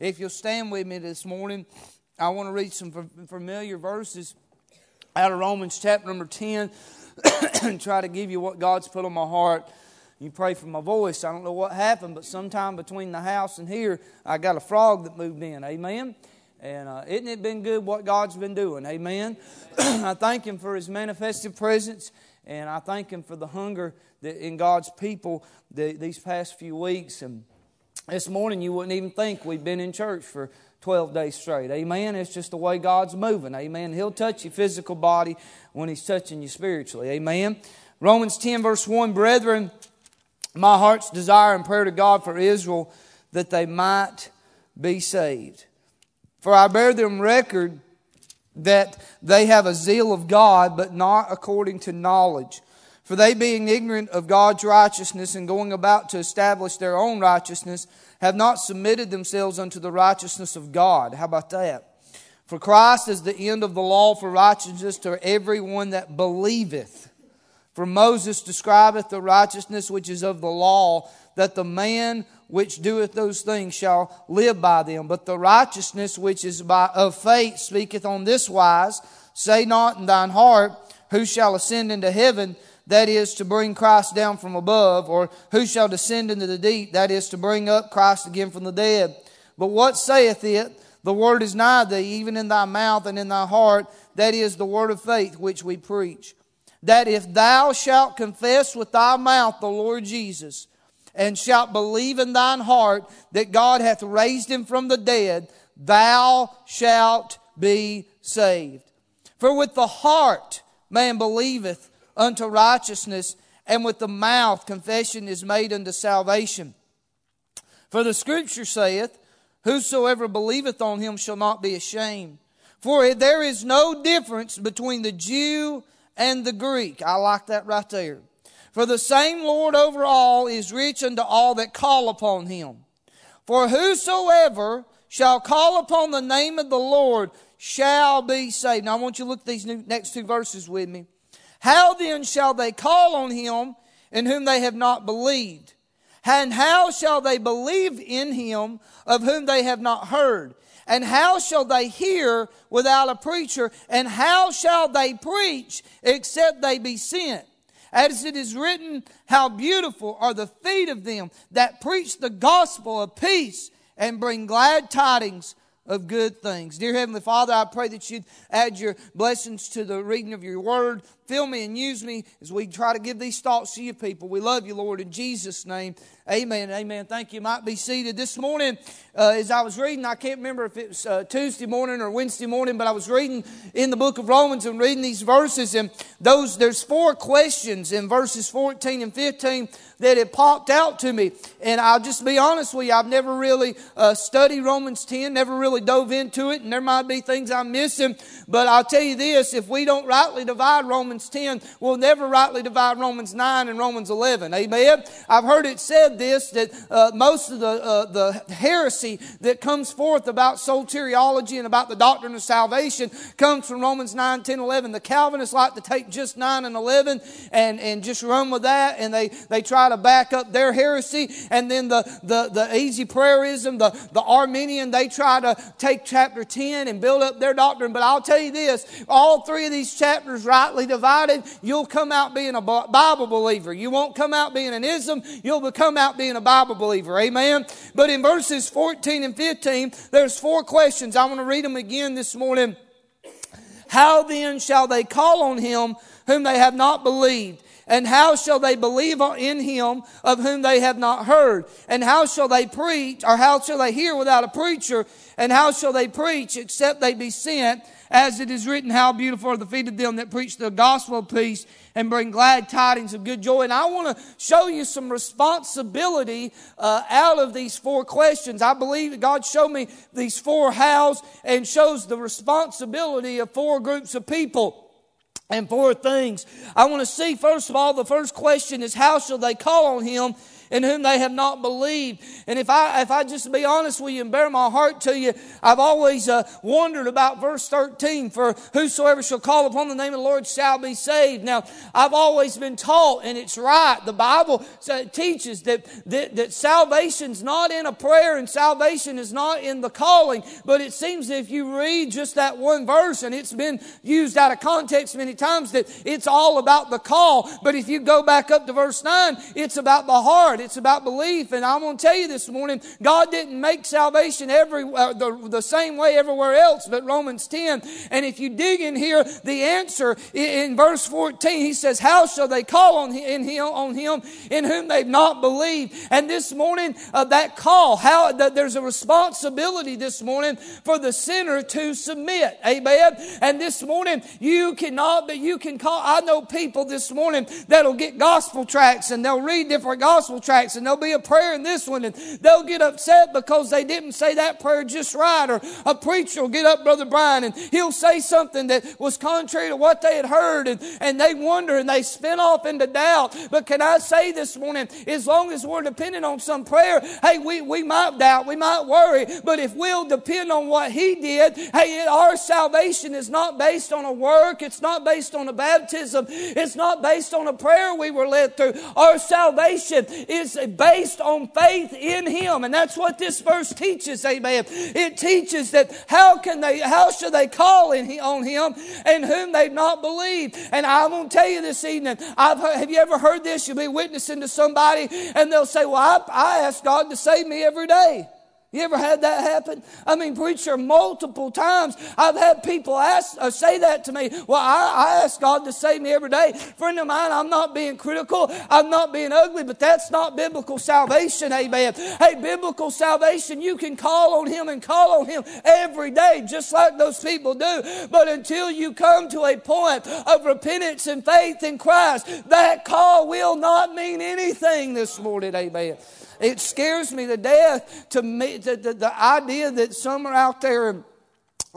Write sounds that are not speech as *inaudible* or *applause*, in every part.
If you'll stand with me this morning, I want to read some familiar verses out of Romans chapter number 10 *coughs* and try to give you what God's put on my heart. You pray for my voice. I don't know what happened, but sometime between the house and here, I got a frog that moved in. Amen. And uh, isn't it been good what God's been doing? Amen. *coughs* I thank Him for His manifested presence, and I thank Him for the hunger that in God's people the, these past few weeks. And this morning, you wouldn't even think we've been in church for 12 days straight. Amen. It's just the way God's moving. Amen. He'll touch your physical body when He's touching you spiritually. Amen. Romans 10, verse 1 Brethren, my heart's desire and prayer to God for Israel that they might be saved. For I bear them record that they have a zeal of God, but not according to knowledge. For they, being ignorant of God's righteousness and going about to establish their own righteousness, have not submitted themselves unto the righteousness of God. How about that? For Christ is the end of the law for righteousness to every one that believeth. For Moses describeth the righteousness which is of the law, that the man which doeth those things shall live by them. But the righteousness which is by, of faith speaketh on this wise Say not in thine heart, Who shall ascend into heaven? That is to bring Christ down from above. Or who shall descend into the deep? That is to bring up Christ again from the dead. But what saith it? The word is nigh thee, even in thy mouth and in thy heart. That is the word of faith which we preach. That if thou shalt confess with thy mouth the Lord Jesus, and shalt believe in thine heart that God hath raised him from the dead, thou shalt be saved. For with the heart man believeth unto righteousness, and with the mouth confession is made unto salvation. For the scripture saith, Whosoever believeth on him shall not be ashamed. For there is no difference between the Jew and the Greek. I like that right there. For the same Lord over all is rich unto all that call upon him. For whosoever shall call upon the name of the Lord shall be saved. Now I want you to look at these next two verses with me. How then shall they call on him in whom they have not believed? And how shall they believe in him of whom they have not heard? And how shall they hear without a preacher? And how shall they preach except they be sent? As it is written, how beautiful are the feet of them that preach the gospel of peace and bring glad tidings of good things. Dear Heavenly Father, I pray that you'd add your blessings to the reading of your word. Fill me and use me as we try to give these thoughts to you people. We love you, Lord, in Jesus' name. Amen. Amen. Thank you. Might be seated. This morning, uh, as I was reading, I can't remember if it was uh, Tuesday morning or Wednesday morning, but I was reading in the book of Romans and reading these verses, and those there's four questions in verses 14 and 15 that it popped out to me. And I'll just be honest with you, I've never really uh, studied Romans 10, never really dove into it, and there might be things I'm missing. But I'll tell you this: if we don't rightly divide Romans 10, we'll never rightly divide Romans 9 and Romans 11. Amen. I've heard it said this that uh, most of the, uh, the heresy that comes forth about soteriology and about the doctrine of salvation comes from Romans 9, 10, 11. The Calvinists like to take just 9 and 11 and, and just run with that, and they, they try to back up their heresy. And then the, the, the easy prayerism, the, the Arminian, they try to take chapter 10 and build up their doctrine. But I'll tell you this all three of these chapters rightly divided, you'll come out being a Bible believer. You won't come out being an ism, you'll come out being a Bible believer. Amen. But in verses 14 and 15, there's four questions. I want to read them again this morning. How then shall they call on him whom they have not believed? And how shall they believe in him of whom they have not heard? And how shall they preach, or how shall they hear without a preacher? And how shall they preach except they be sent? As it is written, how beautiful are the feet of them that preach the gospel of peace and bring glad tidings of good joy. And I want to show you some responsibility uh, out of these four questions. I believe God showed me these four hows and shows the responsibility of four groups of people and four things. I want to see, first of all, the first question is how shall they call on him in whom they have not believed. And if I, if I just be honest with you and bear my heart to you, I've always uh, wondered about verse 13, for whosoever shall call upon the name of the Lord shall be saved. Now, I've always been taught, and it's right, the Bible teaches that, that, that salvation's not in a prayer and salvation is not in the calling, but it seems if you read just that one verse, and it's been used out of context many times, that it's all about the call. But if you go back up to verse 9, it's about the heart, it's about belief. And I'm going to tell you this morning, God didn't make salvation every, uh, the, the same way everywhere else, but Romans 10. And if you dig in here, the answer in, in verse 14, he says, How shall they call on him, in him, on him in whom they've not believed? And this morning, uh, that call, how that there's a responsibility this morning for the sinner to submit. Amen. And this morning, you cannot, but you can call. I know people this morning that'll get gospel tracts and they'll read different gospel and there'll be a prayer in this one and they'll get upset because they didn't say that prayer just right. Or a preacher will get up, Brother Brian, and he'll say something that was contrary to what they had heard and, and they wonder and they spin off into doubt. But can I say this morning, as long as we're dependent on some prayer, hey, we, we might doubt, we might worry, but if we'll depend on what He did, hey, our salvation is not based on a work, it's not based on a baptism, it's not based on a prayer we were led through. Our salvation is based on faith in Him, and that's what this verse teaches, amen. It teaches that how can they, how should they call in, on Him in whom they've not believed? And I'm going to tell you this evening, I've heard, have you ever heard this? You'll be witnessing to somebody, and they'll say, Well, I, I ask God to save me every day. You ever had that happen? I mean, preacher, multiple times I've had people ask uh, say that to me. Well, I, I ask God to save me every day. Friend of mine, I'm not being critical. I'm not being ugly, but that's not biblical salvation. Amen. Hey, biblical salvation, you can call on Him and call on Him every day, just like those people do. But until you come to a point of repentance and faith in Christ, that call will not mean anything this morning. Amen. It scares me to death to me, the, the, the idea that some are out there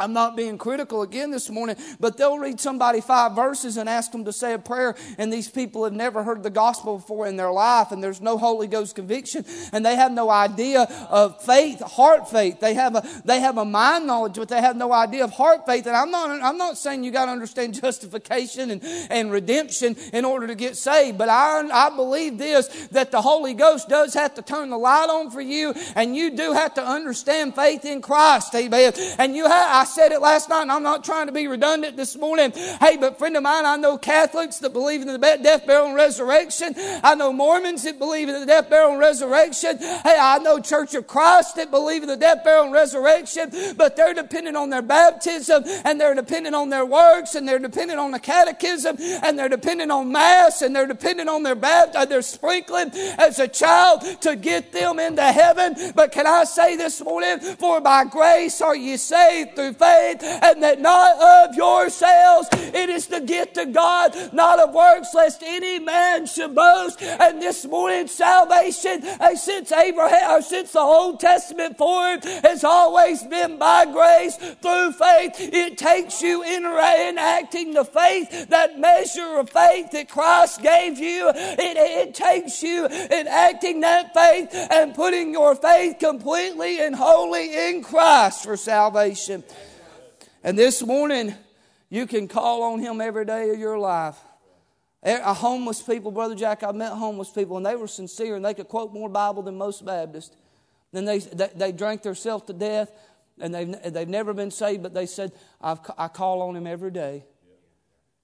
I'm not being critical again this morning, but they'll read somebody five verses and ask them to say a prayer, and these people have never heard the gospel before in their life, and there's no Holy Ghost conviction, and they have no idea of faith, heart faith. They have a they have a mind knowledge, but they have no idea of heart faith. And I'm not I'm not saying you got to understand *laughs* justification and, and redemption in order to get saved, but I I believe this that the Holy Ghost does have to turn the light on for you, and you do have to understand faith in Christ, amen. And you have I said it last night, and I'm not trying to be redundant this morning. Hey, but friend of mine, I know Catholics that believe in the death, burial, and resurrection. I know Mormons that believe in the death, burial, and resurrection. Hey, I know Church of Christ that believe in the death, burial, and resurrection, but they're dependent on their baptism, and they're dependent on their works, and they're dependent on the catechism, and they're dependent on Mass, and they're dependent on their baptism, uh, their sprinkling as a child to get them into heaven. But can I say this morning, for by grace are you saved through faith, and that not of yourselves. It is the gift of God, not of works, lest any man should boast. And this morning, salvation, uh, since Abraham, or since the Old Testament forward, has always been by grace through faith. It takes you in enacting the faith, that measure of faith that Christ gave you. It, it takes you enacting that faith and putting your faith completely and wholly in Christ for salvation. And this morning, you can call on Him every day of your life. A homeless people, Brother Jack, I met homeless people, and they were sincere, and they could quote more Bible than most Baptists. Then they, they, they drank themselves to death, and they've, they've never been saved, but they said, i call on Him every day.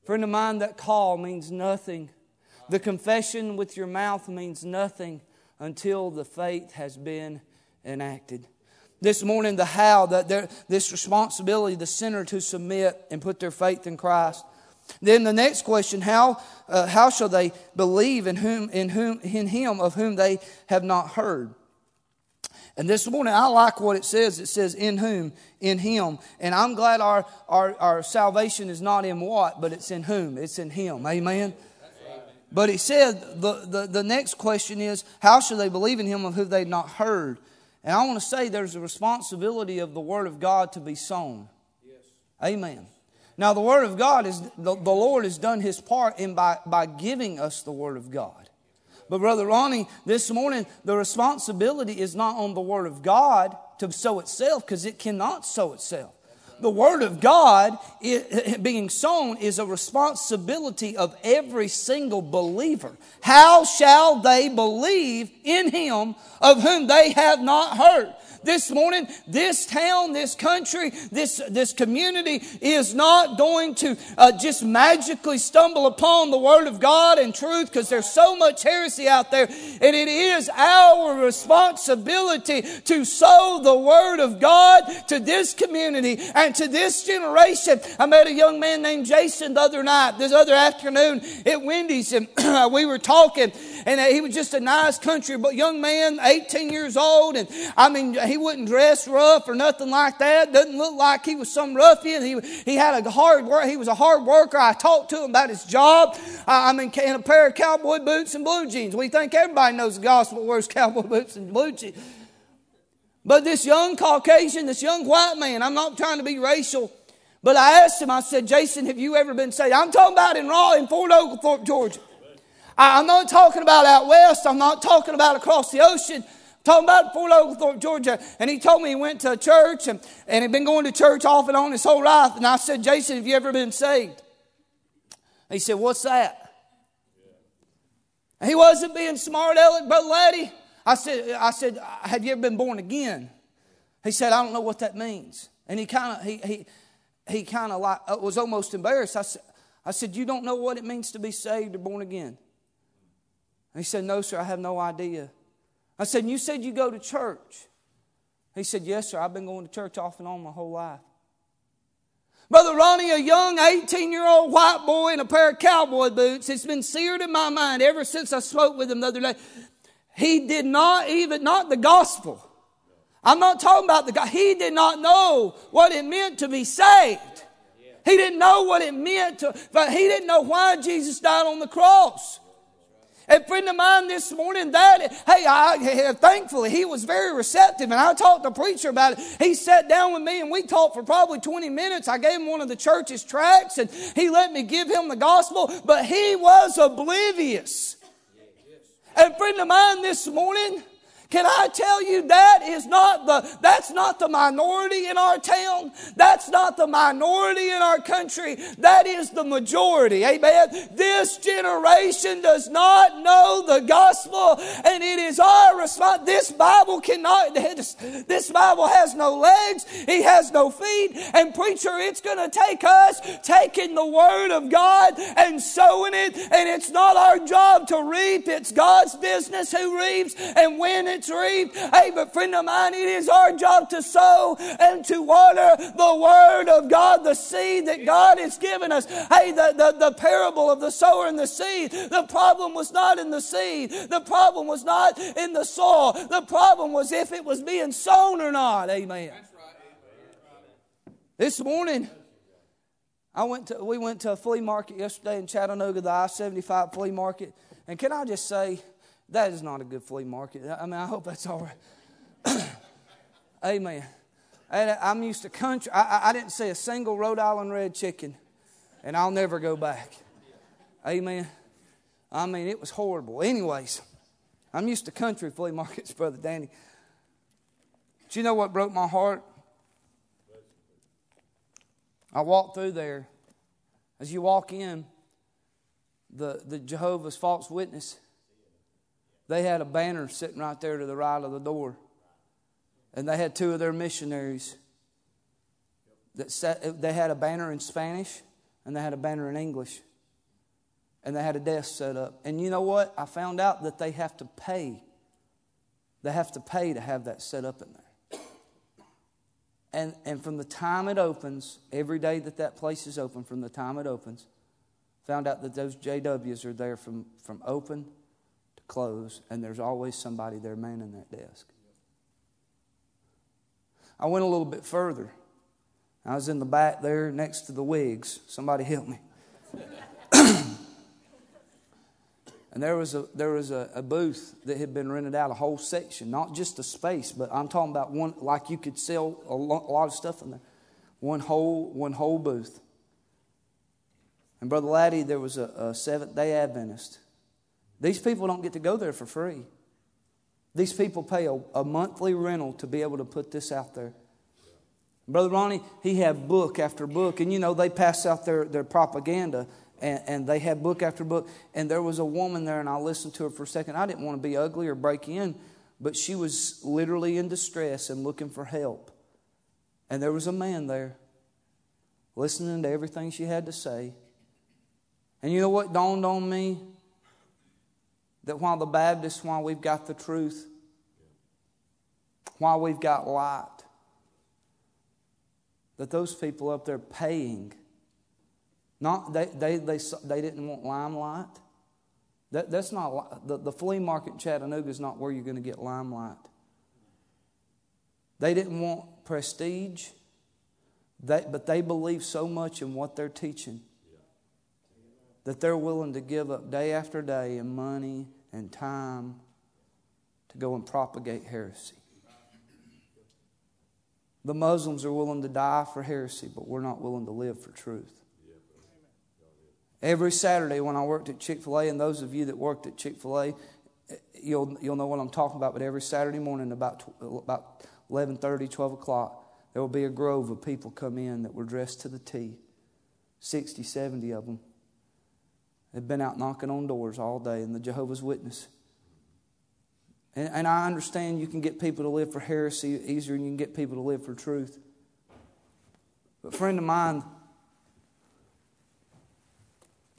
Friend of mine, that call means nothing. The confession with your mouth means nothing until the faith has been enacted. This morning, the how, that this responsibility, the sinner to submit and put their faith in Christ. Then the next question: How uh, how shall they believe in whom in whom in Him of whom they have not heard? And this morning, I like what it says. It says, "In whom, in Him," and I'm glad our our, our salvation is not in what, but it's in whom. It's in Him. Amen. But he said the, the, the next question is, How shall they believe in him of whom they've not heard? And I want to say there's a responsibility of the Word of God to be sown. Yes. Amen. Now, the Word of God is, the, the Lord has done His part in by, by giving us the Word of God. But, Brother Ronnie, this morning, the responsibility is not on the Word of God to sow itself because it cannot sow itself. The Word of God *laughs* being sown is a responsibility of every single believer. How shall they believe in Him of whom they have not heard? This morning, this town, this country, this, this community is not going to uh, just magically stumble upon the Word of God and truth because there's so much heresy out there. And it is our responsibility to sow the Word of God to this community and to this generation. I met a young man named Jason the other night, this other afternoon at Wendy's, and *clears throat* we were talking, and uh, he was just a nice country but young man, 18 years old, and I mean, he wouldn't dress rough or nothing like that. Doesn't look like he was some ruffian. He, he had a hard work. He was a hard worker. I talked to him about his job. I, I mean, in a pair of cowboy boots and blue jeans. We think everybody knows the gospel wears cowboy boots and blue jeans. But this young Caucasian, this young white man, I'm not trying to be racial, but I asked him, I said, Jason, have you ever been saved? I'm talking about in Raw, in Fort Oglethorpe, Georgia. I'm not talking about out west. I'm not talking about across the ocean I'm talking about Fort Oglethorpe, Georgia. And he told me he went to church and, and he'd been going to church off and on his whole life. And I said, Jason, have you ever been saved? He said, What's that? He wasn't being smart aleck, Brother Laddie. I said, I said, Have you ever been born again? He said, I don't know what that means. And he kind of he he he kind of like uh, was almost embarrassed. I said, I said, You don't know what it means to be saved or born again? He said, No, sir, I have no idea. I said, You said you go to church. He said, Yes, sir. I've been going to church off and on my whole life. Brother Ronnie, a young 18 year old white boy in a pair of cowboy boots, it's been seared in my mind ever since I spoke with him the other day. He did not even, not the gospel. I'm not talking about the God. He did not know what it meant to be saved. He didn't know what it meant to, but he didn't know why Jesus died on the cross. A friend of mine this morning, that, hey, I, thankfully, he was very receptive, and I talked to the preacher about it. He sat down with me, and we talked for probably 20 minutes. I gave him one of the church's tracts, and he let me give him the gospel, but he was oblivious. A friend of mine this morning, can I tell you that is not the, that's not the minority in our town. That's not the minority in our country. That is the majority. Amen. This generation does not know the gospel and it is our response. This Bible cannot, this Bible has no legs. He has no feet. And preacher, it's going to take us taking the word of God and sowing it. And it's not our job to reap. It's God's business who reaps and when reaped. Hey, but friend of mine, it is our job to sow and to water the word of God, the seed that God has given us. Hey, the, the, the parable of the sower and the seed. The problem was not in the seed. The problem was not in the soil. The problem was if it was being sown or not. Amen. This morning, I went to, we went to a flea market yesterday in Chattanooga, the I 75 flea market. And can I just say, that is not a good flea market. I mean, I hope that's all right. *coughs* Amen. I'm used to country. I, I didn't see a single Rhode Island red chicken, and I'll never go back. Amen. I mean, it was horrible. Anyways, I'm used to country flea markets, *laughs* Brother Danny. But you know what broke my heart? I walked through there. As you walk in, the, the Jehovah's false witness they had a banner sitting right there to the right of the door. And they had two of their missionaries that sat, they had a banner in Spanish and they had a banner in English. And they had a desk set up. And you know what? I found out that they have to pay. They have to pay to have that set up in there. And, and from the time it opens, every day that that place is open, from the time it opens, found out that those JWs are there from, from open close, and there's always somebody there manning that desk. I went a little bit further. I was in the back there next to the wigs. Somebody help me. *clears throat* and there was, a, there was a, a, booth that had been rented out, a whole section, not just a space, but I'm talking about one, like you could sell a, lo- a lot of stuff in there. One whole, one whole booth. And Brother Laddie, there was a, a Seventh day Adventist These people don't get to go there for free. These people pay a, a monthly rental to be able to put this out there. Brother Ronnie, he had book after book, and you know, they pass out their, their propaganda, and, and they had book after book. And there was a woman there, and I listened to her for a second. I didn't want to be ugly or break in, but she was literally in distress and looking for help. And there was a man there listening to everything she had to say. And you know what dawned on me? That while the Baptists, while we've got the truth, while we've got light, that those people up there paying, not they, they, they, they didn't want limelight. That, that's not the, the flea market in Chattanooga is not where you're going to get limelight. They didn't want prestige, they, but they believe so much in what they're teaching that they're willing to give up day after day and money and time to go and propagate heresy. The Muslims are willing to die for heresy, but we're not willing to live for truth. Every Saturday when I worked at Chick fil A, and those of you that worked at Chick fil A, you'll, you'll know what I'm talking about, but every Saturday morning about, about 11.30, 12 o'clock, there will be a grove of people come in that were dressed to the T. 60, 70 of them. They've been out knocking on doors all day, and the Jehovah's Witness. And, and I understand you can get people to live for heresy easier than you can get people to live for truth. But, friend of mine,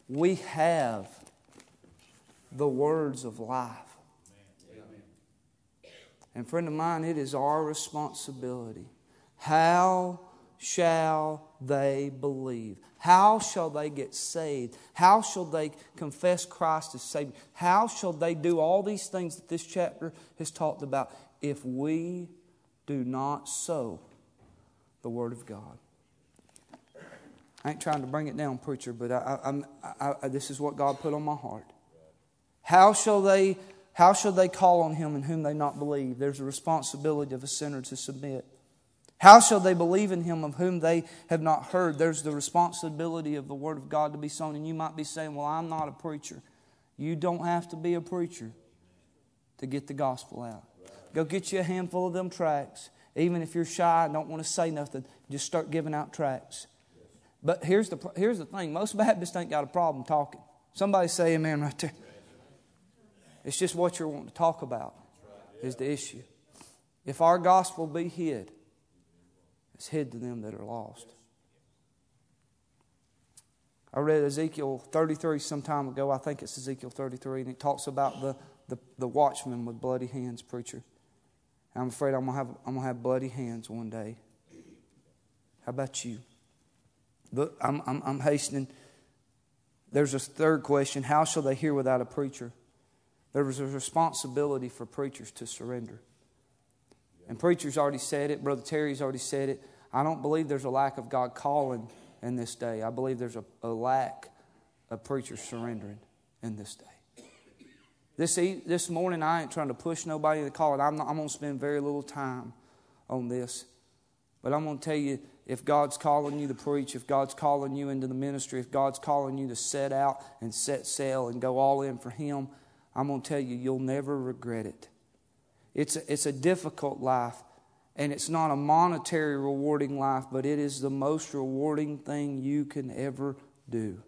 we have the words of life. And, friend of mine, it is our responsibility. How shall they believe? How shall they get saved? How shall they confess Christ as Savior? How shall they do all these things that this chapter has talked about if we do not sow the Word of God? I ain't trying to bring it down, preacher, but I, I, I, this is what God put on my heart. How shall they? How shall they call on Him in whom they not believe? There's a responsibility of a sinner to submit. How shall they believe in him of whom they have not heard? There's the responsibility of the Word of God to be sown. And you might be saying, Well, I'm not a preacher. You don't have to be a preacher to get the gospel out. Go get you a handful of them tracts. Even if you're shy and don't want to say nothing, just start giving out tracts. But here's the, here's the thing most Baptists ain't got a problem talking. Somebody say amen right there. It's just what you're wanting to talk about is the issue. If our gospel be hid, is hid to them that are lost. I read Ezekiel 33 some time ago. I think it's Ezekiel 33, and it talks about the, the, the watchman with bloody hands, preacher. And I'm afraid I'm going to have I'm gonna have bloody hands one day. How about you? But I'm, I'm, I'm hastening. There's a third question How shall they hear without a preacher? There is a responsibility for preachers to surrender. And preacher's already said it, Brother Terry's already said it. I don't believe there's a lack of God calling in this day. I believe there's a, a lack of preachers surrendering in this day. This, this morning, I ain't trying to push nobody to call it. I'm, I'm going to spend very little time on this. But I'm going to tell you if God's calling you to preach, if God's calling you into the ministry, if God's calling you to set out and set sail and go all in for Him, I'm going to tell you, you'll never regret it. It's a, it's a difficult life, and it's not a monetary rewarding life, but it is the most rewarding thing you can ever do.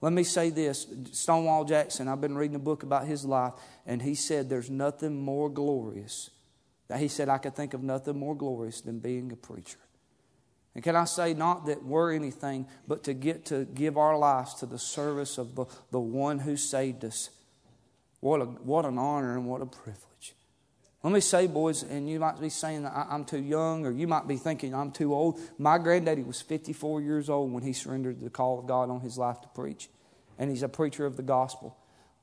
Let me say this Stonewall Jackson, I've been reading a book about his life, and he said there's nothing more glorious. He said, I could think of nothing more glorious than being a preacher. And can I say, not that we're anything, but to get to give our lives to the service of the, the one who saved us. What, a, what an honor and what a privilege. Let me say, boys, and you might be saying I'm too young, or you might be thinking I'm too old. My granddaddy was 54 years old when he surrendered the call of God on his life to preach, and he's a preacher of the gospel.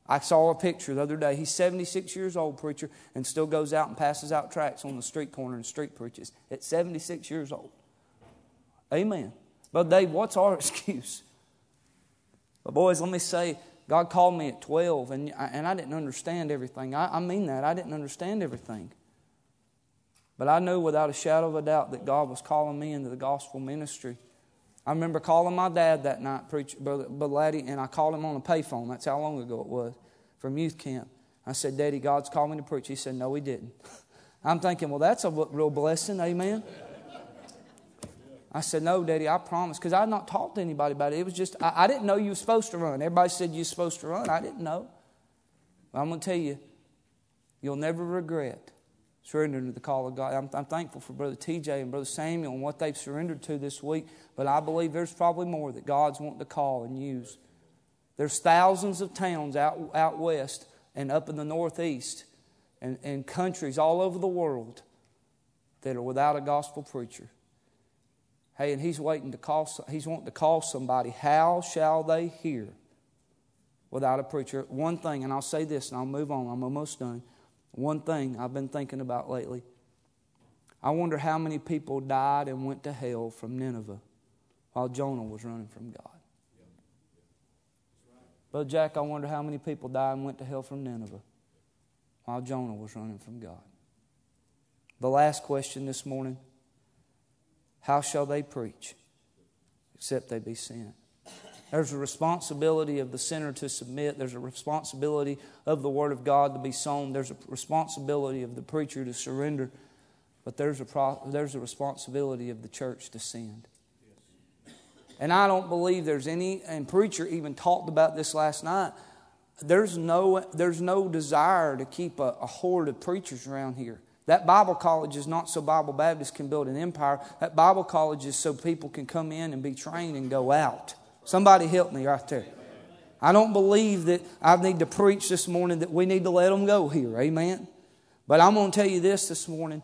I saw a picture the other day. He's 76 years old, preacher, and still goes out and passes out tracts on the street corner and street preaches at 76 years old. Amen. But Dave, what's our *laughs* excuse? But boys, let me say, God called me at 12, and I, and I didn't understand everything. I, I mean that. I didn't understand everything. But I knew without a shadow of a doubt that God was calling me into the gospel ministry. I remember calling my dad that night, preacher, Brother, Brother Laddie, and I called him on a payphone. That's how long ago it was. from youth camp. I said, Daddy, God's called me to preach. He said, No, He didn't. *laughs* I'm thinking, Well, that's a real blessing. Amen. I said, No, Daddy, I promise. Because I had not talked to anybody about it. It was just, I, I, didn't know you were supposed to run. Everybody said you were supposed to run. I didn't know. But I'm going to tell you, you'll never regret surrendering to the call of God. I'm, I'm thankful for Brother TJ and Brother Samuel and what they've surrendered to this week. But I believe there's probably more that God's wanting to call and use. There's thousands of towns out, out west and up in the northeast and, and countries all over the world that are without a gospel preacher. Hey, and he's waiting to call, he's wanting to call somebody. How shall they hear without a preacher? One thing, and I'll say this and I'll move on, I'm almost done. One thing I've been thinking about lately. I wonder how many people died and went to hell from Nineveh while Jonah was running from God. Brother Jack, I wonder how many people died and went to hell from Nineveh while Jonah was running from God. The last question this morning how shall they preach except they be sent? There's a responsibility of the sinner to submit. There's a responsibility of the Word of God to be sown. There's a responsibility of the preacher to surrender. But there's a, pro- there's a responsibility of the church to send. And I don't believe there's any, and preacher even talked about this last night. There's no, there's no desire to keep a, a horde of preachers around here. That Bible college is not so Bible Baptists can build an empire. That Bible college is so people can come in and be trained and go out. Somebody help me right there. I don't believe that I need to preach this morning that we need to let them go here. Amen. But I'm going to tell you this this morning.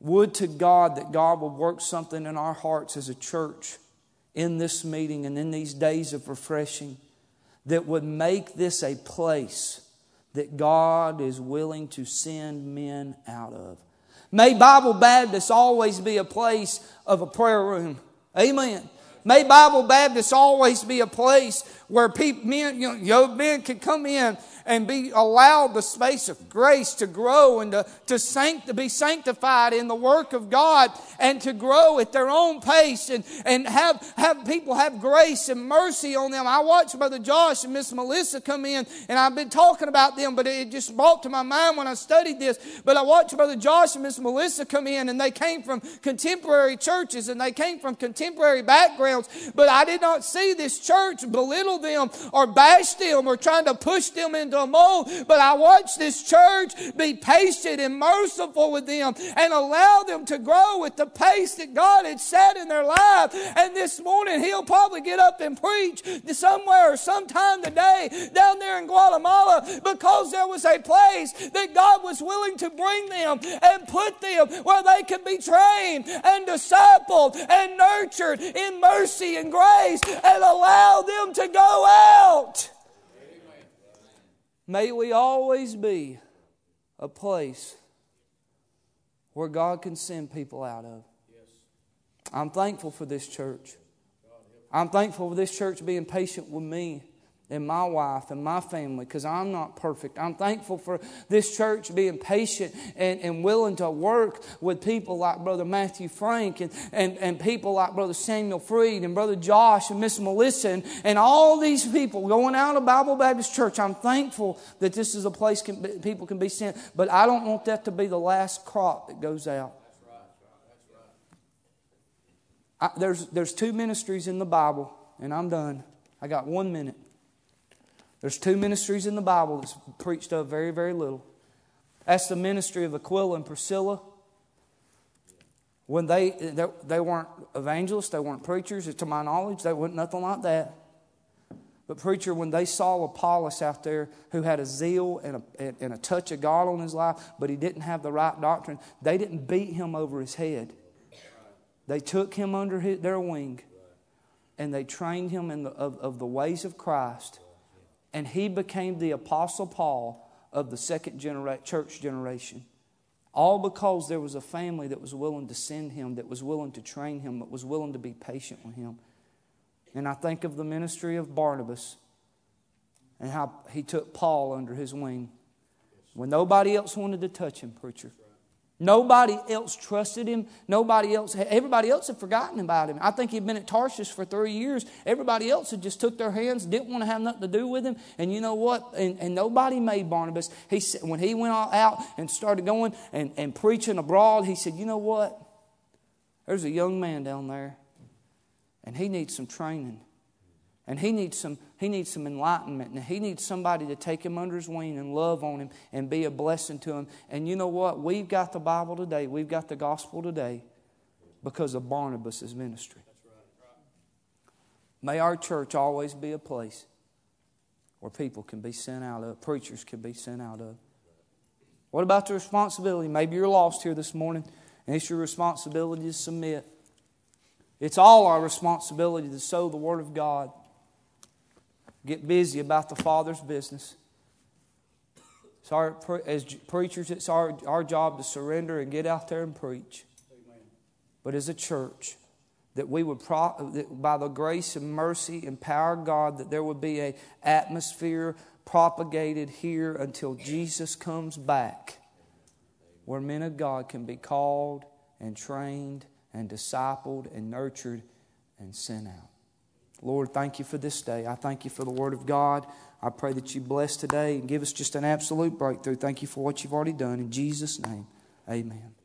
Would to God that God would work something in our hearts as a church in this meeting and in these days of refreshing that would make this a place that God is willing to send men out of. May Bible Baptist always be a place of a prayer room. Amen. May Bible Baptist always be a place where people, men, you know, young men can come in and be allowed the space of grace to grow and to, to, sanct, to be sanctified in the work of God and to grow at their own pace and, and have, have people have grace and mercy on them. I watched Brother Josh and Miss Melissa come in and I've been talking about them, but it just brought to my mind when I studied this. But I watched Brother Josh and Miss Melissa come in and they came from contemporary churches and they came from contemporary backgrounds, but I did not see this church belittle them or bash them or trying to push them into a mold. But I watch this church be patient and merciful with them and allow them to grow at the pace that God had set in their life. And this morning, he'll probably get up and preach somewhere or sometime today down there in Guatemala because there was a place that God was willing to bring them and put them where they could be trained and discipled and nurtured in mercy and grace and allow them to go out. May we always be a place where God can send people out of. I'm thankful for this church. I'm thankful for this church being patient with me and my wife and my family because I'm not perfect. I'm thankful for this church being patient and, and willing to work with people like Brother Matthew Frank and, and, and people like Brother Samuel Freed and Brother Josh and Miss Melissa and, and all these people going out of Bible Baptist Church. I'm thankful that this is a place can be, people can be sent, but I don't want that to be the last crop that goes out. I, there's, there's two ministries in the Bible, and I'm done. I got one minute. There's two ministries in the Bible that's preached of very, very little. That's the ministry of Aquila and Priscilla. When they, they, they weren't evangelists, they weren't preachers, to my knowledge, they weren't nothing like that. But, preacher, when they saw Apollos out there who had a zeal and a, and a touch of God on his life, but he didn't have the right doctrine, they didn't beat him over his head. They took him under his, their wing and they trained him in the, of, of the ways of Christ and he became the Apostle Paul of the second genera- church generation. All because there was a family that was willing to send him, that was willing to train him, that was willing to be patient with him. And I think of the ministry of Barnabas and how he took Paul under his wing when nobody else wanted to touch him, preacher. Nobody else trusted him. Nobody else, everybody else had forgotten about him. I think he'd been at Tarshish for three years. Everybody else had just took their hands, didn't want to have nothing to do with him. And you know what? And, and nobody made Barnabas. He said, when he went out and started going and, and preaching abroad, he said, you know what? There's a young man down there, and he needs some training. And he needs some, he needs some enlightenment. And he needs somebody to take him under his wing and love on him and be a blessing to him. And you know what? We've got the Bible today. We've got the gospel today because of Barnabas' ministry. May our church always be a place where people can be sent out of, preachers can be sent out of. What about the responsibility? Maybe you're lost here this morning, and it's your responsibility to submit. It's all our responsibility to sow the Word of God get busy about the Father's business. It's our, as preachers, it's our, our job to surrender and get out there and preach. Amen. But as a church, that we would, pro, that by the grace and mercy and power of God, that there would be a atmosphere propagated here until Jesus comes back, where men of God can be called and trained and discipled and nurtured and sent out. Lord, thank you for this day. I thank you for the Word of God. I pray that you bless today and give us just an absolute breakthrough. Thank you for what you've already done. In Jesus' name, amen.